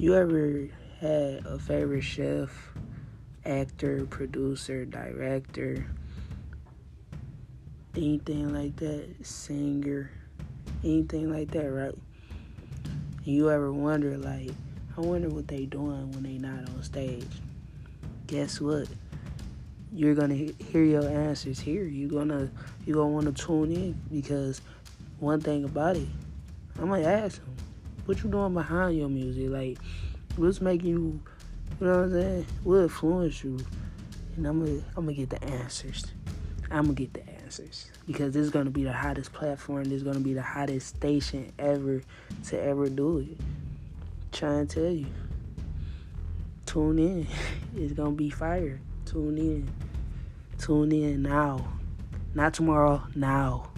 You ever had a favorite chef, actor, producer, director, anything like that, singer, anything like that, right? You ever wonder, like, I wonder what they doing when they not on stage? Guess what? You're gonna hear your answers here. You're gonna you're gonna want to tune in because one thing about it, I'm gonna ask them, what you doing behind your music? Like, what's making you, you know what I'm saying? What influence you? And I'm gonna, I'm gonna get the answers. I'm gonna get the answers because this is gonna be the hottest platform. This is gonna be the hottest station ever to ever do it. trying to tell you. Tune in. It's gonna be fire. Tune in. Tune in now. Not tomorrow. Now.